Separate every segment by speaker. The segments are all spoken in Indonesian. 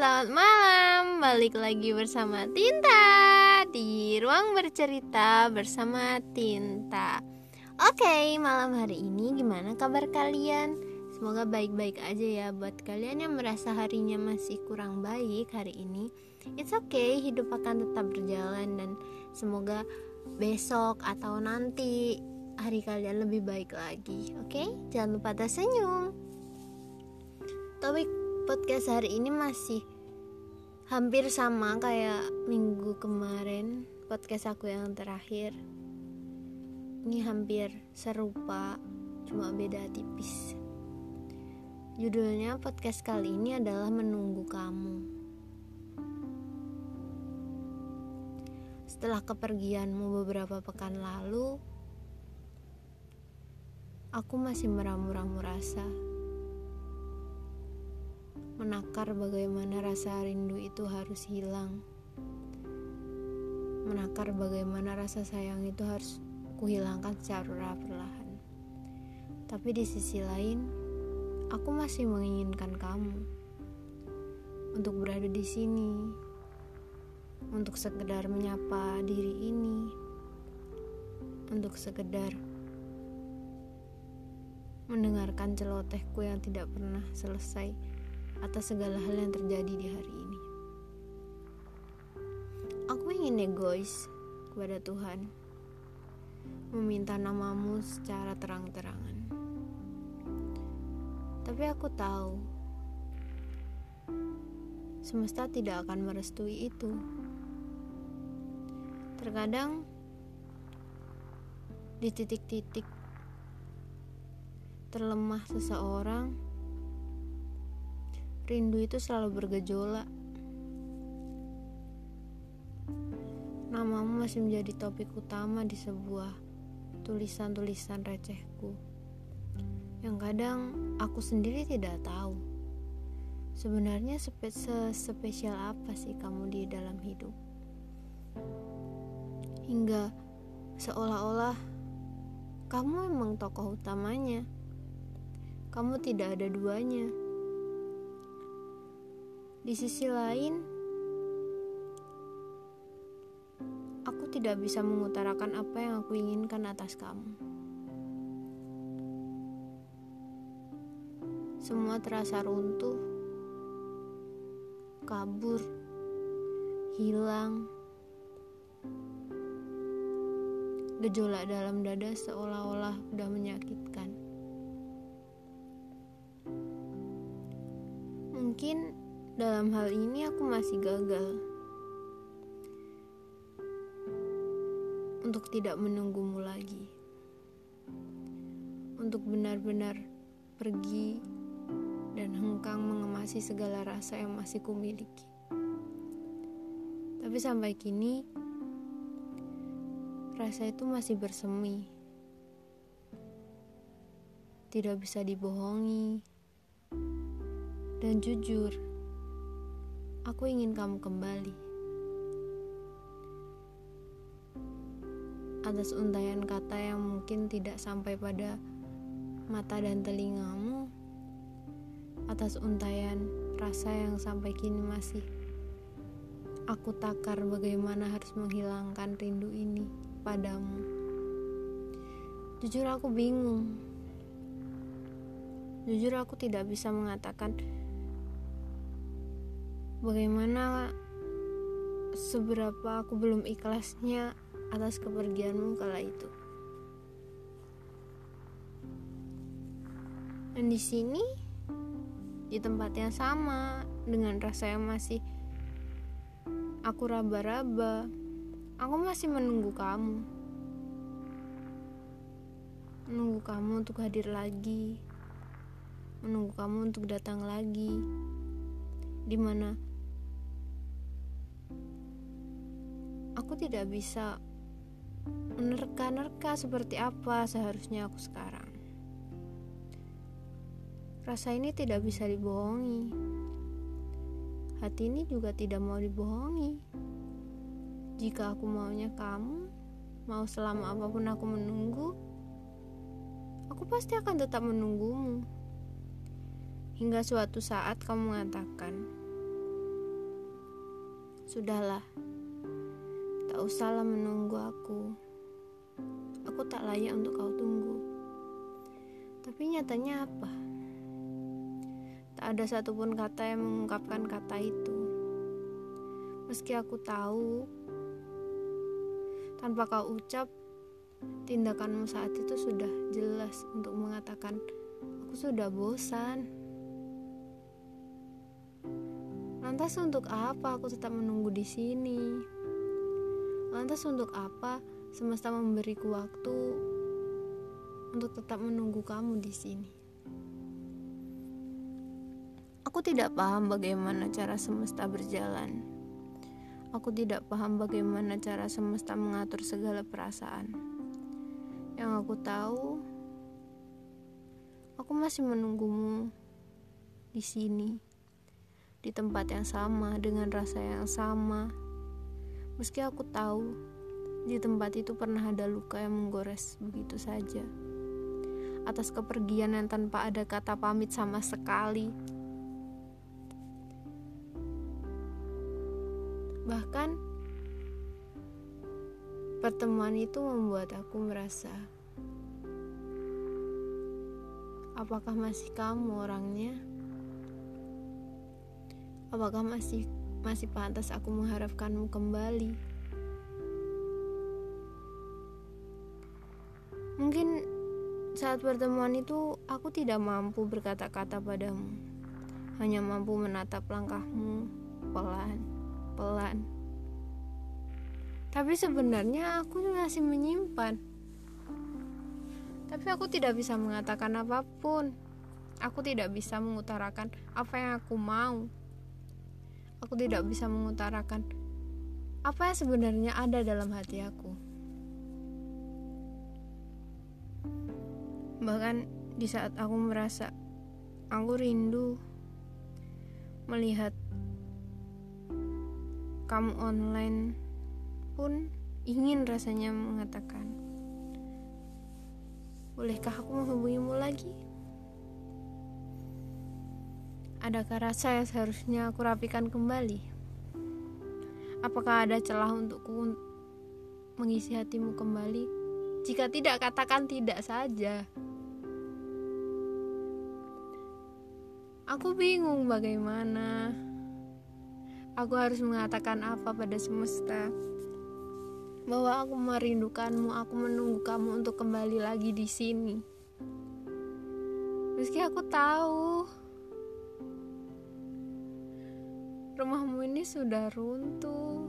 Speaker 1: selamat malam. Balik lagi bersama Tinta Di ruang bercerita bersama Tinta. Oke, malam hari ini gimana kabar kalian? Semoga baik-baik aja ya Buat kalian yang merasa harinya masih kurang baik hari ini. It's okay, hidup akan tetap berjalan Dan semoga besok atau nanti hari kalian lebih baik lagi Oke, jangan lupa tersenyum. Topik podcast hari ini masih hampir sama kayak minggu kemarin podcast aku yang terakhir. Ini hampir serupa cuma beda tipis. Judulnya podcast kali ini adalah menunggu kamu. Setelah kepergianmu beberapa pekan lalu aku masih meramu-ramu rasa menakar bagaimana rasa rindu itu harus hilang. Menakar bagaimana rasa sayang itu harus kuhilangkan secara perlahan. Tapi di sisi lain, aku masih menginginkan kamu untuk berada di sini, untuk sekedar menyapa diri ini, untuk sekedar mendengarkan celotehku yang tidak pernah selesai atas segala hal yang terjadi di hari ini. Aku ingin egois kepada Tuhan, meminta namamu secara terang-terangan. Tapi aku tahu, semesta tidak akan merestui itu. Terkadang, di titik-titik terlemah seseorang, rindu itu selalu bergejolak. Namamu masih menjadi topik utama di sebuah tulisan-tulisan recehku. Yang kadang aku sendiri tidak tahu. Sebenarnya spe spesial apa sih kamu di dalam hidup? Hingga seolah-olah kamu memang tokoh utamanya. Kamu tidak ada duanya. Di sisi lain, aku tidak bisa mengutarakan apa yang aku inginkan atas kamu. Semua terasa runtuh, kabur, hilang. Gejolak dalam dada seolah-olah sudah menyakitkan. Mungkin dalam hal ini aku masih gagal untuk tidak menunggumu lagi. Untuk benar-benar pergi dan hengkang mengemasi segala rasa yang masih kumiliki. Tapi sampai kini rasa itu masih bersemi. Tidak bisa dibohongi. Dan jujur, Aku ingin kamu kembali. Atas untayan kata yang mungkin tidak sampai pada mata dan telingamu, atas untayan rasa yang sampai kini masih aku takar bagaimana harus menghilangkan rindu ini padamu. Jujur aku bingung. Jujur aku tidak bisa mengatakan bagaimana seberapa aku belum ikhlasnya atas kepergianmu kala itu. Dan di sini di tempat yang sama dengan rasa yang masih aku raba-raba, aku masih menunggu kamu. Menunggu kamu untuk hadir lagi. Menunggu kamu untuk datang lagi. Di mana aku tidak bisa menerka-nerka seperti apa seharusnya aku sekarang. Rasa ini tidak bisa dibohongi. Hati ini juga tidak mau dibohongi. Jika aku maunya kamu, mau selama apa pun aku menunggu, aku pasti akan tetap menunggumu. Hingga suatu saat kamu mengatakan, Sudahlah, tak usahlah menunggu aku. Aku tak layak untuk kau tunggu. Tapi nyatanya apa? Tak ada satupun kata yang mengungkapkan kata itu. Meski aku tahu, tanpa kau ucap, tindakanmu saat itu sudah jelas untuk mengatakan, "Aku sudah bosan." Lantas untuk apa aku tetap menunggu di sini? Lantas untuk apa semesta memberiku waktu untuk tetap menunggu kamu di sini? Aku tidak paham bagaimana cara semesta berjalan. Aku tidak paham bagaimana cara semesta mengatur segala perasaan. Yang aku tahu, aku masih menunggumu di sini, di tempat yang sama dengan rasa yang sama. Meski aku tahu di tempat itu pernah ada luka yang menggores begitu saja. Atas kepergian yang tanpa ada kata pamit sama sekali. Bahkan pertemuan itu membuat aku merasa apakah masih kamu orangnya? Apakah masih masih pantas aku mengharapkanmu kembali? Mungkin saat pertemuan itu aku tidak mampu berkata-kata padamu. Hanya mampu menatap langkahmu pelan pelan. Tapi sebenarnya aku masih menyimpan. Tapi aku tidak bisa mengatakan apa pun. Aku tidak bisa mengutarakan apa yang aku mau. Aku tidak bisa mengutarakan apa yang sebenarnya ada dalam hati aku. Bahkan di saat aku merasa aku rindu melihat kamu online pun ingin rasanya mengatakan Bolehkah aku menghubungimu lagi? Adakah rasa yang seharusnya aku rapikan kembali? Apakah ada celah untukku mengisi hatimu kembali? Jika tidak, katakan tidak saja. Aku bingung bagaimana. Aku harus mengatakan apa pada semesta? Bahwa aku merindukanmu, aku menunggu kamu untuk kembali lagi di sini. Meski aku tahu rumahmu ini sudah runtuh,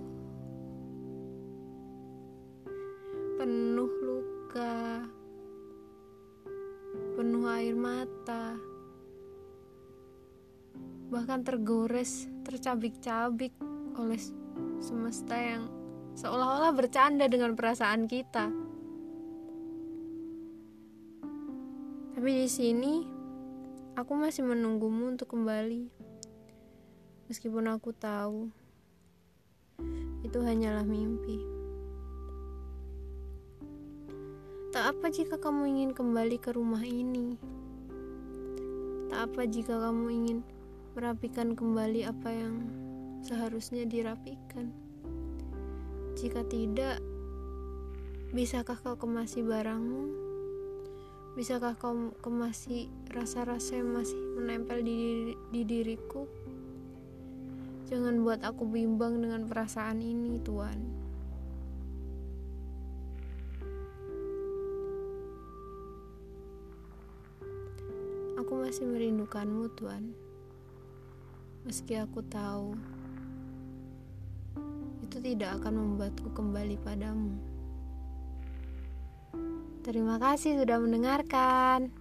Speaker 1: penuh luka, penuh air mata, bahkan tergores tercabik-cabik oleh semesta yang seolah-olah bercanda dengan perasaan kita. Tapi di sini aku masih menunggumu untuk kembali. Meskipun aku tahu itu hanyalah mimpi. Tak apa jika kamu ingin kembali ke rumah ini. Tak apa jika kamu ingin merapikan kembali apa yang seharusnya dirapikan. Jika tidak, bisakah kau kemasi barangmu? Bisakah kau kemasi rasa-rasa yang masih menempel di, di diriku? Jangan buat aku bimbang dengan perasaan ini, Tuhan. Aku masih merindukanmu, Tuhan meski aku tahu itu tidak akan membuatku kembali padamu. Terima kasih sudah mendengarkan.